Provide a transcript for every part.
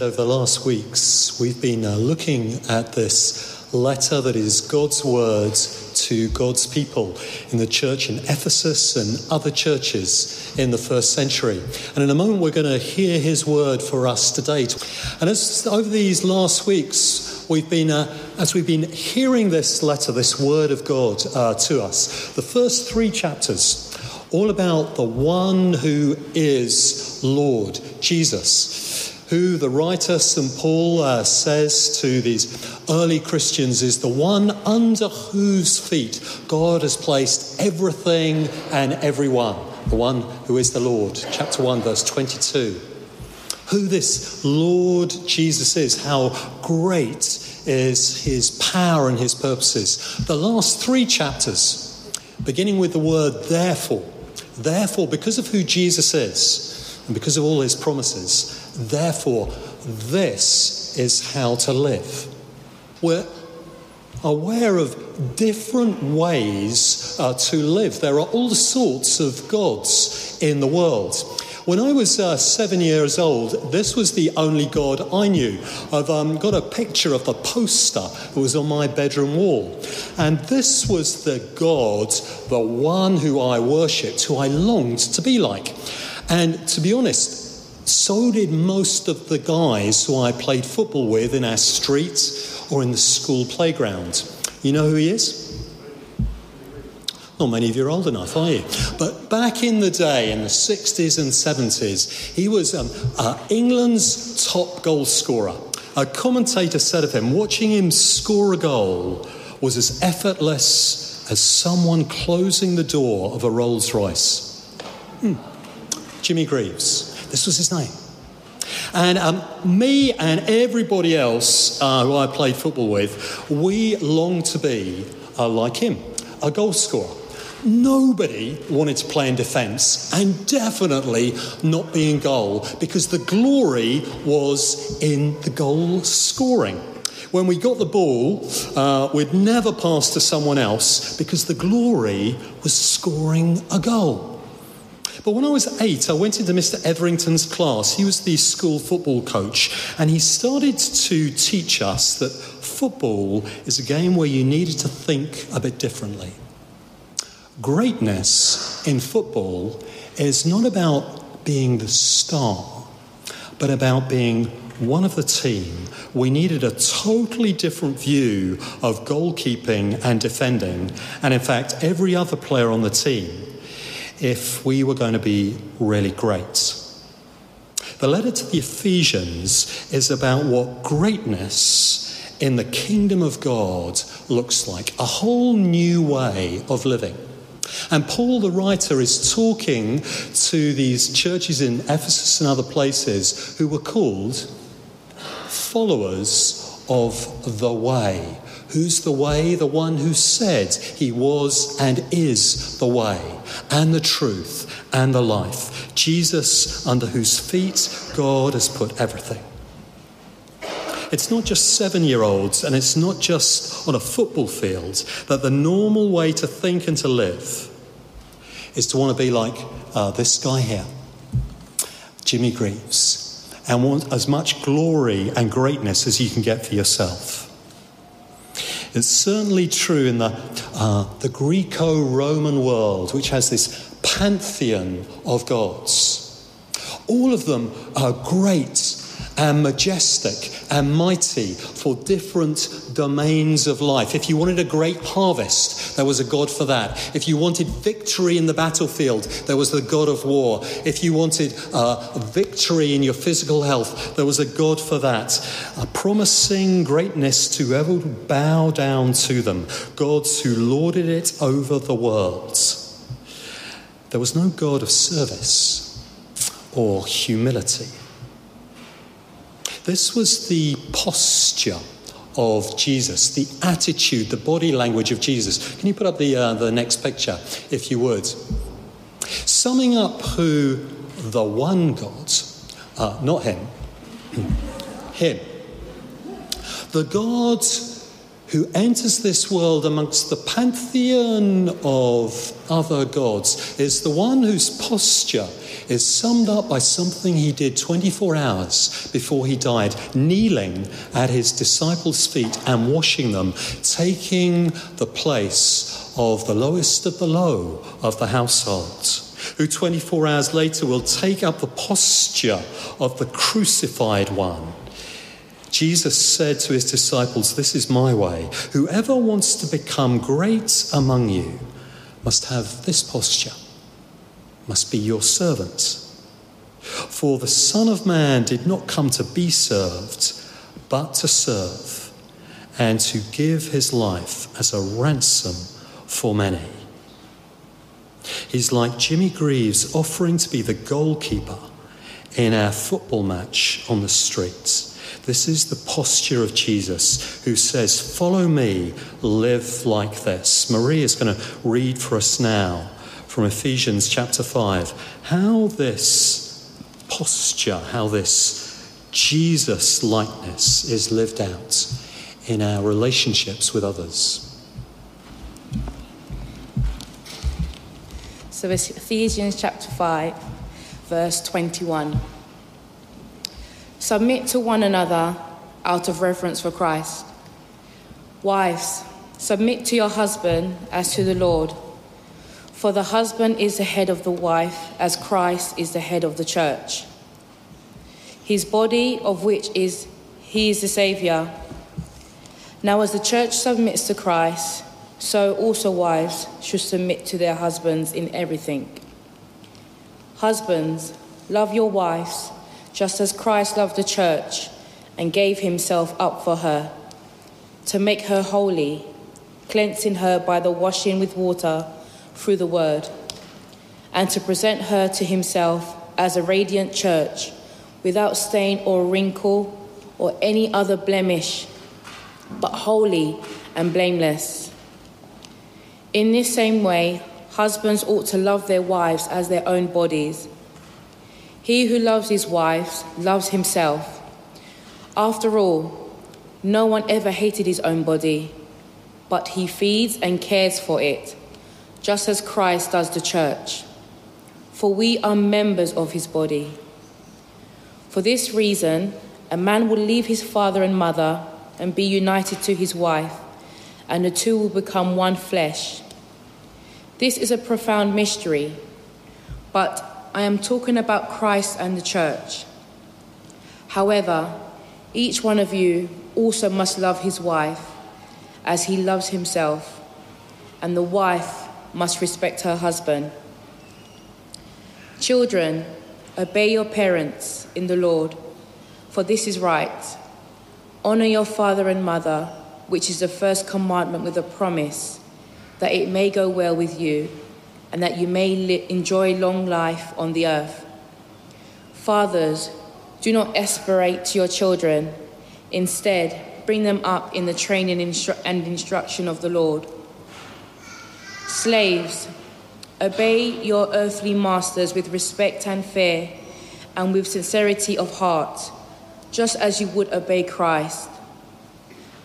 Over the last weeks, we've been uh, looking at this letter that is God's word to God's people in the church in Ephesus and other churches in the first century. And in a moment, we're going to hear his word for us today. And as over these last weeks, we've been, uh, as we've been hearing this letter, this word of God uh, to us, the first three chapters, all about the one who is Lord, Jesus who the writer St. Paul uh, says to these early Christians is the one under whose feet God has placed everything and everyone, the one who is the Lord. Chapter 1, verse 22. Who this Lord Jesus is, how great is his power and his purposes. The last three chapters, beginning with the word therefore, therefore, because of who Jesus is because of all his promises, Therefore, this is how to live. We're aware of different ways uh, to live. There are all sorts of gods in the world. When I was uh, seven years old, this was the only God I knew. I've um, got a picture of the poster that was on my bedroom wall. And this was the God, the one who I worshipped, who I longed to be like. And to be honest, so did most of the guys who I played football with in our streets or in the school playground. You know who he is? Not many of you are old enough, are you? But back in the day, in the 60s and 70s, he was um, uh, England's top goal scorer. A commentator said of him, watching him score a goal was as effortless as someone closing the door of a Rolls Royce. Hmm. Jimmy Greaves. This was his name. And um, me and everybody else uh, who I played football with, we longed to be uh, like him, a goal scorer. Nobody wanted to play in defence and definitely not be in goal because the glory was in the goal scoring. When we got the ball, uh, we'd never pass to someone else because the glory was scoring a goal. But when I was eight, I went into Mr. Etherington's class. He was the school football coach, and he started to teach us that football is a game where you needed to think a bit differently. Greatness in football is not about being the star, but about being one of the team. We needed a totally different view of goalkeeping and defending, and in fact, every other player on the team if we were going to be really great. The letter to the Ephesians is about what greatness in the kingdom of God looks like a whole new way of living. And Paul, the writer, is talking to these churches in Ephesus and other places who were called followers of the way. Who's the way? The one who said he was and is the way and the truth and the life. Jesus, under whose feet God has put everything. It's not just seven year olds and it's not just on a football field that the normal way to think and to live is to want to be like uh, this guy here, Jimmy Greaves, and want as much glory and greatness as you can get for yourself. It's certainly true in the, uh, the Greco Roman world, which has this pantheon of gods. All of them are great and majestic and mighty for different domains of life. If you wanted a great harvest, there was a God for that. If you wanted victory in the battlefield, there was the God of war. If you wanted uh, victory in your physical health, there was a God for that. A promising greatness to would bow down to them, gods who lorded it over the world. There was no God of service or humility. This was the posture of Jesus, the attitude, the body language of Jesus. Can you put up the, uh, the next picture, if you would? Summing up who the one God, uh, not him, him, the God who enters this world amongst the pantheon of other gods is the one whose posture is summed up by something he did 24 hours before he died, kneeling at his disciples' feet and washing them, taking the place of the lowest of the low of the household who 24 hours later will take up the posture of the crucified one Jesus said to his disciples, This is my way. Whoever wants to become great among you must have this posture, must be your servant. For the Son of Man did not come to be served, but to serve, and to give his life as a ransom for many. He's like Jimmy Greaves offering to be the goalkeeper in our football match on the streets this is the posture of Jesus who says, Follow me, live like this. Marie is going to read for us now from Ephesians chapter 5 how this posture, how this Jesus likeness is lived out in our relationships with others. So Ephesians chapter 5, verse 21. Submit to one another out of reverence for Christ. Wives, submit to your husband as to the Lord. For the husband is the head of the wife, as Christ is the head of the church, his body, of which is he is the Saviour. Now, as the church submits to Christ, so also wives should submit to their husbands in everything. Husbands, love your wives just as Christ loved the church and gave himself up for her, to make her holy, cleansing her by the washing with water through the word, and to present her to himself as a radiant church, without stain or wrinkle or any other blemish, but holy and blameless. In this same way, husbands ought to love their wives as their own bodies. He who loves his wife loves himself. After all, no one ever hated his own body, but he feeds and cares for it, just as Christ does the church. For we are members of his body. For this reason, a man will leave his father and mother and be united to his wife, and the two will become one flesh. This is a profound mystery, but I am talking about Christ and the church. However, each one of you also must love his wife as he loves himself, and the wife must respect her husband. Children, obey your parents in the Lord, for this is right. Honor your father and mother, which is the first commandment with a promise, that it may go well with you and that you may li- enjoy long life on the earth. Fathers, do not aspirate to your children. Instead, bring them up in the training and instruction of the Lord. Slaves, obey your earthly masters with respect and fear and with sincerity of heart, just as you would obey Christ.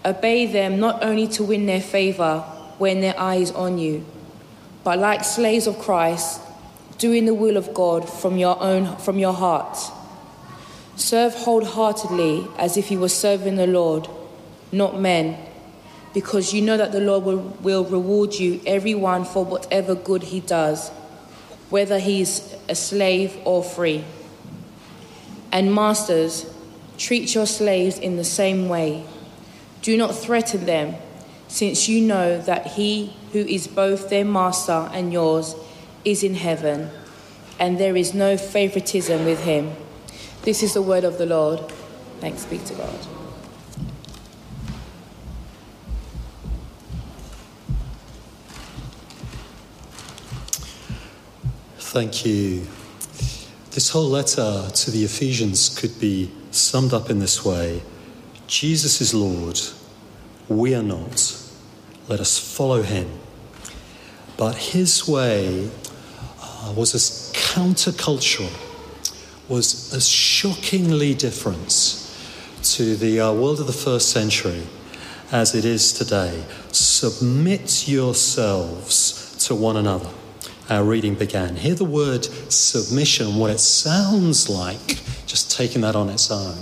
Obey them not only to win their favor when their eye is on you but like slaves of Christ, doing the will of God from your own from your heart. Serve wholeheartedly as if you were serving the Lord, not men, because you know that the Lord will, will reward you everyone for whatever good he does, whether he's a slave or free. And masters, treat your slaves in the same way. Do not threaten them since you know that he who is both their master and yours is in heaven, and there is no favoritism with him. This is the word of the Lord. Thanks be to God. Thank you. This whole letter to the Ephesians could be summed up in this way Jesus is Lord we are not. Let us follow him. But his way uh, was as countercultural, was as shockingly different to the uh, world of the first century as it is today. Submit yourselves to one another. Our reading began. Hear the word submission, what it sounds like, just taking that on its own,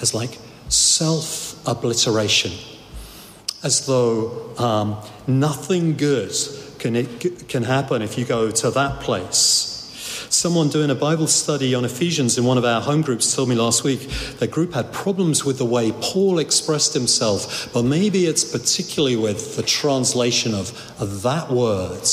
as like self obliteration, as though um, nothing good can, it, can happen if you go to that place. Someone doing a Bible study on Ephesians in one of our home groups told me last week their group had problems with the way Paul expressed himself, but maybe it's particularly with the translation of, that word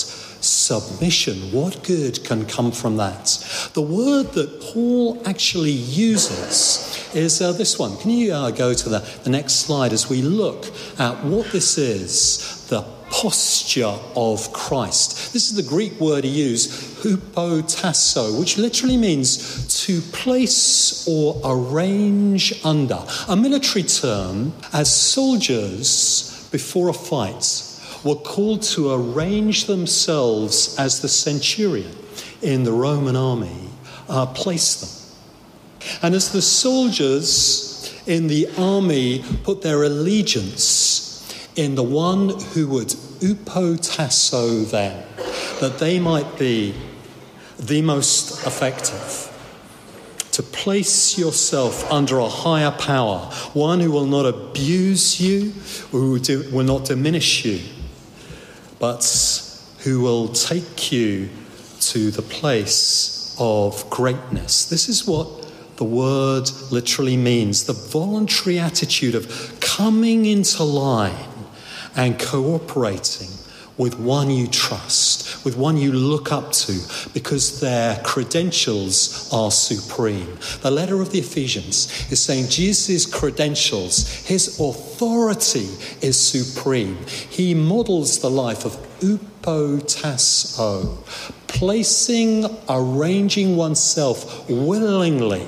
submission. What good can come from that? The word that Paul actually uses is uh, this one. Can you uh, go to the, the next slide as we look at what this is the posture of Christ. This is the Greek word he used, hupotasso, which literally means to place or arrange under. A military term, as soldiers before a fight were called to arrange themselves as the centurion in the Roman army uh, placed them. And as the soldiers in the army put their allegiance in the one who would hupotasso them, that they might be the most effective. To place yourself under a higher power, one who will not abuse you, who will not diminish you, but who will take you to the place of greatness. This is what the word literally means the voluntary attitude of coming into line and cooperating with one you trust, with one you look up to, because their credentials are supreme. The letter of the Ephesians is saying Jesus' credentials, his authority is supreme. He models the life of hupotasso, placing, arranging oneself willingly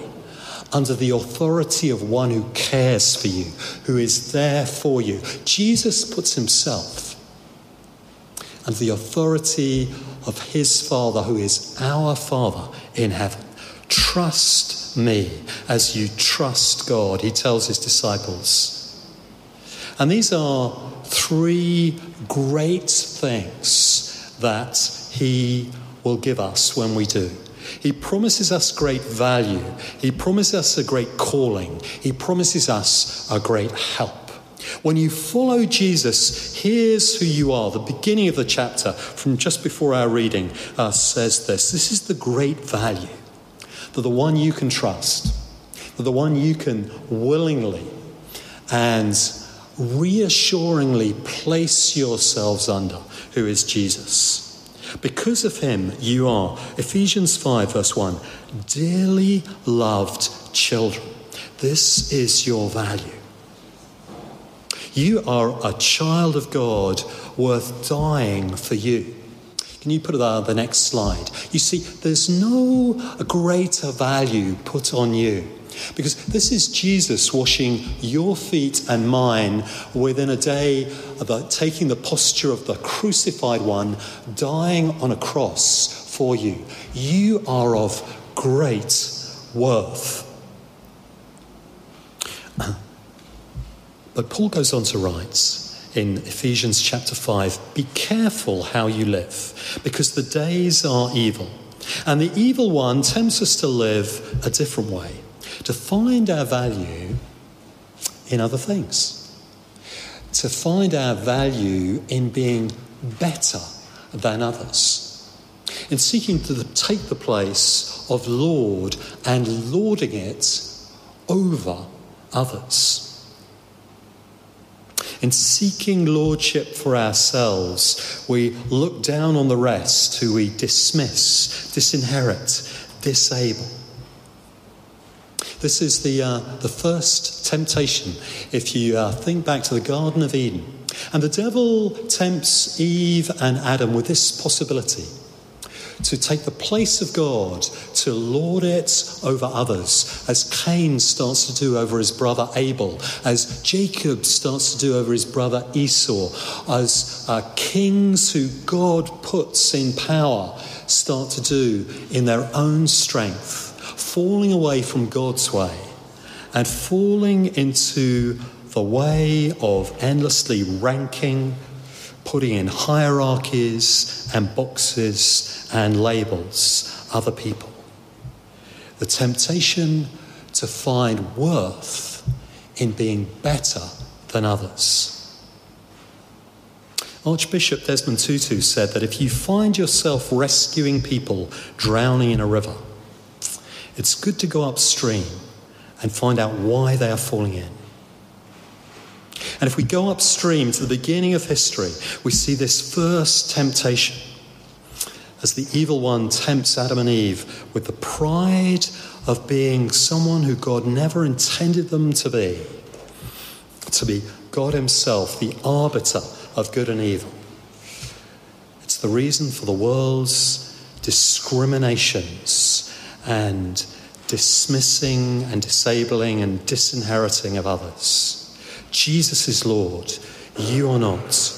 under the authority of one who cares for you, who is there for you. Jesus puts himself under the authority of his Father, who is our Father in heaven. Trust me as you trust God, he tells his disciples. And these are three great things that he will give us when we do. He promises us great value. He promises us a great calling. He promises us a great help. When you follow Jesus, here's who you are. The beginning of the chapter, from just before our reading, uh, says this This is the great value that the one you can trust, that the one you can willingly and reassuringly place yourselves under, who is Jesus. Because of him, you are, Ephesians 5, verse 1, dearly loved children. This is your value. You are a child of God worth dying for you. Can you put it on the next slide? You see, there's no greater value put on you because this is Jesus washing your feet and mine within a day of uh, taking the posture of the crucified one, dying on a cross for you. You are of great worth. But Paul goes on to write in Ephesians chapter 5 Be careful how you live, because the days are evil. And the evil one tempts us to live a different way to find our value in other things, to find our value in being better than others, in seeking to take the place of Lord and lording it over others. In seeking lordship for ourselves, we look down on the rest who we dismiss, disinherit, disable. This is the, uh, the first temptation if you uh, think back to the Garden of Eden. And the devil tempts Eve and Adam with this possibility to take the place of God, to lord it over others, as Cain starts to do over his brother Abel, as Jacob starts to do over his brother Esau, as uh, kings who God puts in power start to do in their own strength falling away from God's way and falling into the way of endlessly ranking, putting in hierarchies and boxes and labels other people. The temptation to find worth in being better than others. Archbishop Desmond Tutu said that if you find yourself rescuing people drowning in a river, it's good to go upstream and find out why they are falling in. And if we go upstream to the beginning of history, we see this first temptation as the evil one tempts Adam and Eve with the pride of being someone who God never intended them to be, to be God Himself, the arbiter of good and evil. It's the reason for the world's discriminations and dismissing and disabling and disinheriting of others. Jesus is Lord, you are not.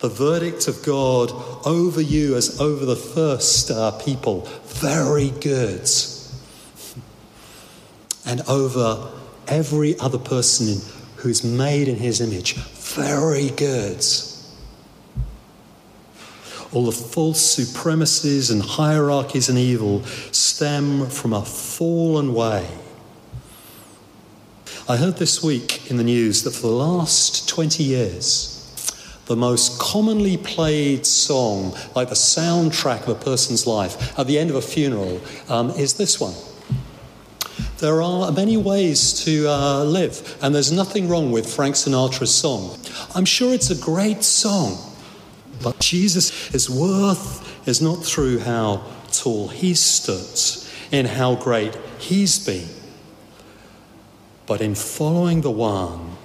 The verdict of God over you as over the first uh, people, very good. And over every other person who's made in his image, very good. All the false supremacies and hierarchies and evil stem from a fallen way. I heard this week in the news that for the last 20 years, the most commonly played song, like the soundtrack of a person's life at the end of a funeral, um, is this one. There are many ways to uh, live, and there's nothing wrong with Frank Sinatra's song. I'm sure it's a great song, but Jesus' worth is not through how tall he stood, in how great he's been, but in following the one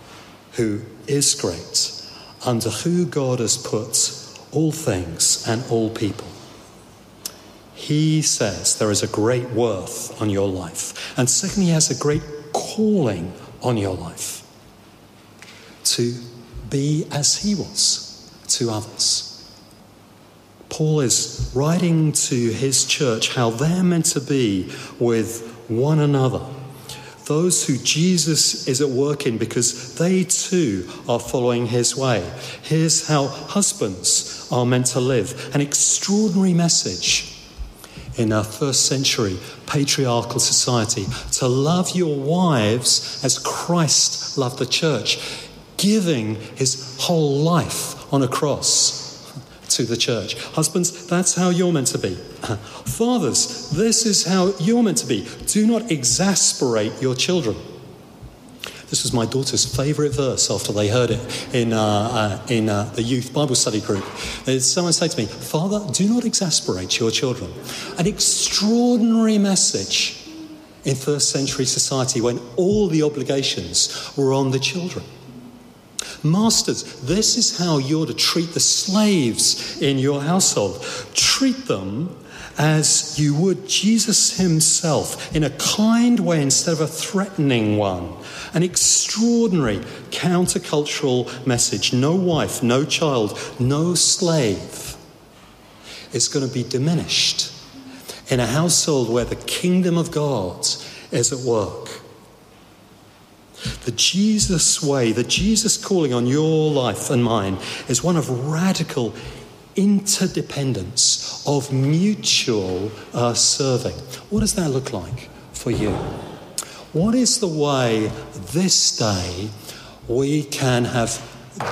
who is great, under who God has put all things and all people. He says there is a great worth on your life. And secondly, he has a great calling on your life to be as he was to others. Paul is writing to his church how they're meant to be with one another. Those who Jesus is at work in because they too are following his way. Here's how husbands are meant to live an extraordinary message in our first century patriarchal society to love your wives as Christ loved the church giving his whole life on a cross to the church. Husbands, that's how you're meant to be. Fathers, this is how you're meant to be. Do not exasperate your children. This was my daughter's favourite verse after they heard it in, uh, uh, in uh, the youth Bible study group. Someone said to me, Father, do not exasperate your children. An extraordinary message in first century society when all the obligations were on the children. Masters, this is how you're to treat the slaves in your household. Treat them as you would Jesus himself in a kind way instead of a threatening one. An extraordinary countercultural message. No wife, no child, no slave is going to be diminished in a household where the kingdom of God is at work. The Jesus way, the Jesus calling on your life and mine is one of radical interdependence, of mutual uh, serving. What does that look like for you? What is the way this day we can have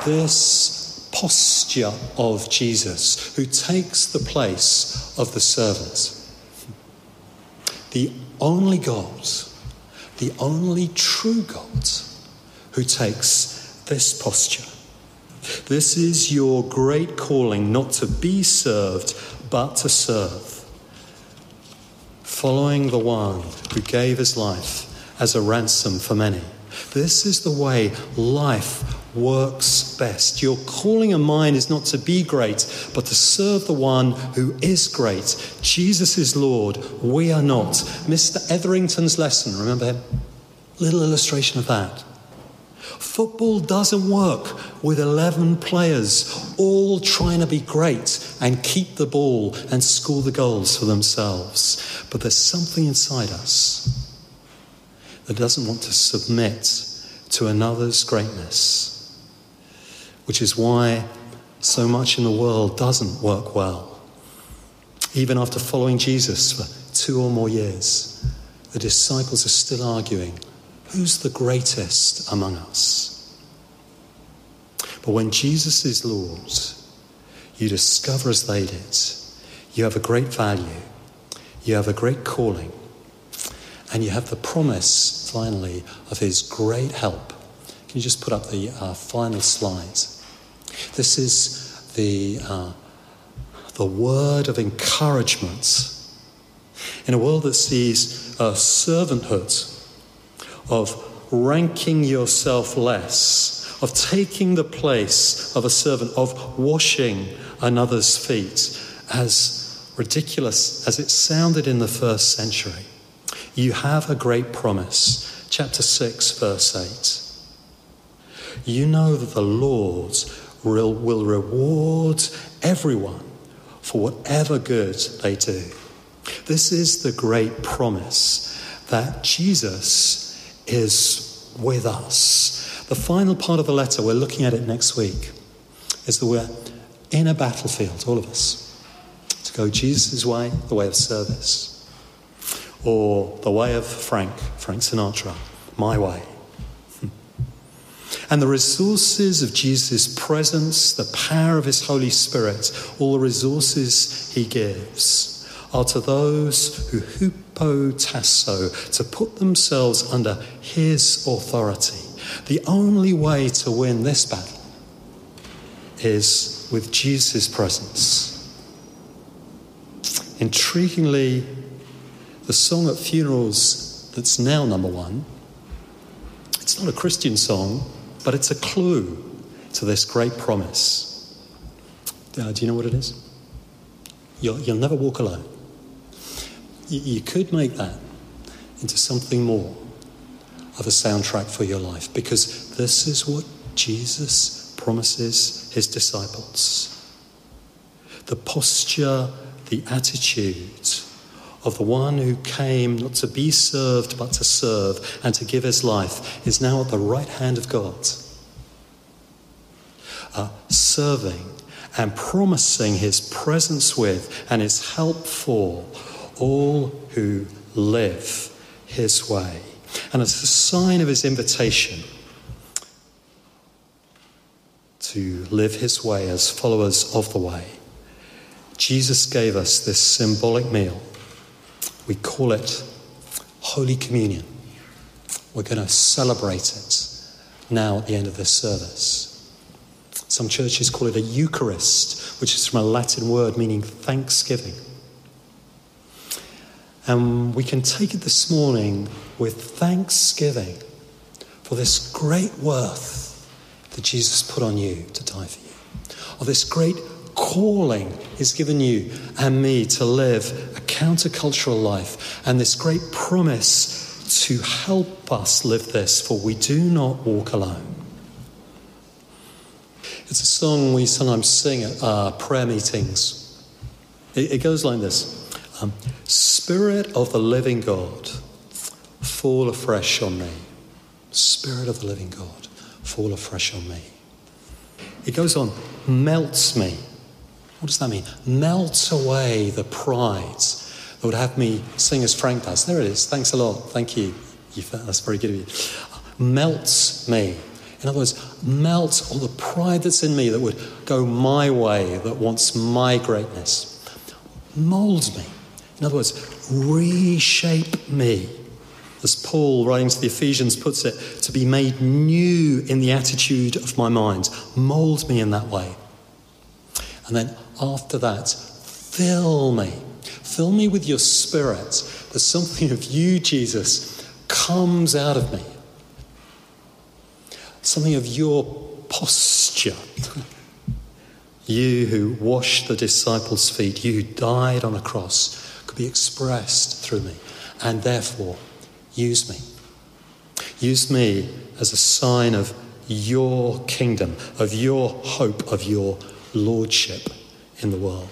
this posture of Jesus who takes the place of the servant? The only God the only true God who takes this posture. This is your great calling, not to be served, but to serve. Following the one who gave his life as a ransom for many. This is the way life works best. Your calling of mine is not to be great, but to serve the one who is great. Jesus is Lord. We are not. Mr. Etherington's lesson, remember him? Little illustration of that. Football doesn't work with 11 players all trying to be great and keep the ball and score the goals for themselves. But there's something inside us that doesn't want to submit to another's greatness, which is why so much in the world doesn't work well. Even after following Jesus for two or more years, the disciples are still arguing who's the greatest among us? But when Jesus is Lord, you discover as they did, you have a great value, you have a great calling, and you have the promise, finally, of his great help. Can you just put up the uh, final slide? This is the, uh, the word of encouragement in a world that sees uh, servanthood, of ranking yourself less, of taking the place of a servant, of washing another's feet, as ridiculous as it sounded in the first century. You have a great promise. Chapter 6, verse 8. You know that the Lord will, reward everyone for whatever good they do. This is the great promise that Jesus is with us. The final part of the letter, we're looking at it next week, is that we're in a battlefield, all of us, to go Jesus' way, the way of service, or the way of Frank, Frank Sinatra, my way. Hmm. And the resources of Jesus' presence, the power of his Holy Spirit, all the resources he gives are to those who hupotasso, to put themselves under his authority. The only way to win this battle is with Jesus' presence. Intriguingly, the song at funerals that's now number one, it's not a Christian song, but it's a clue to this great promise. Uh, do you know what it is? You'll, you'll never walk alone you could make that into something more of a soundtrack for your life because this is what Jesus promises his disciples. The posture, the attitude of the one who came not to be served but to serve and to give his life is now at the right hand of God. Uh, serving and promising his presence with and his help for all who live his way. And as a sign of his invitation to live his way as followers of the way, Jesus gave us this symbolic meal. We call it Holy Communion. We're going to celebrate it now at the end of this service. Some churches call it a Eucharist, which is from a Latin word meaning thanksgiving. And we can take it this morning with thanksgiving for this great worth that Jesus put on you to die for you, of this great calling He's given you and me to live a countercultural life, and this great promise to help us live this, for we do not walk alone. It's a song we sometimes sing at our prayer meetings. It, it goes like this um, Spirit of the living God, fall afresh on me. Spirit of the living God, fall afresh on me. It goes on, melts me. What does that mean? Melt away the pride that would have me sing as Frank does. There it is. Thanks a lot. Thank you. That's very good of you. Melts me. In other words, melt all the pride that's in me that would go my way, that wants my greatness. Molds me in other words, reshape me. As Paul, writing to the Ephesians, puts it, to be made new in the attitude of my mind. Mold me in that way. And then after that, fill me. Fill me with your spirit. That something of you, Jesus, comes out of me. Something of your posture. you who washed the disciples' feet, you who died on a cross could be expressed through me. And therefore, use me. Use me as a sign of your kingdom, of your hope, of your lordship in the world.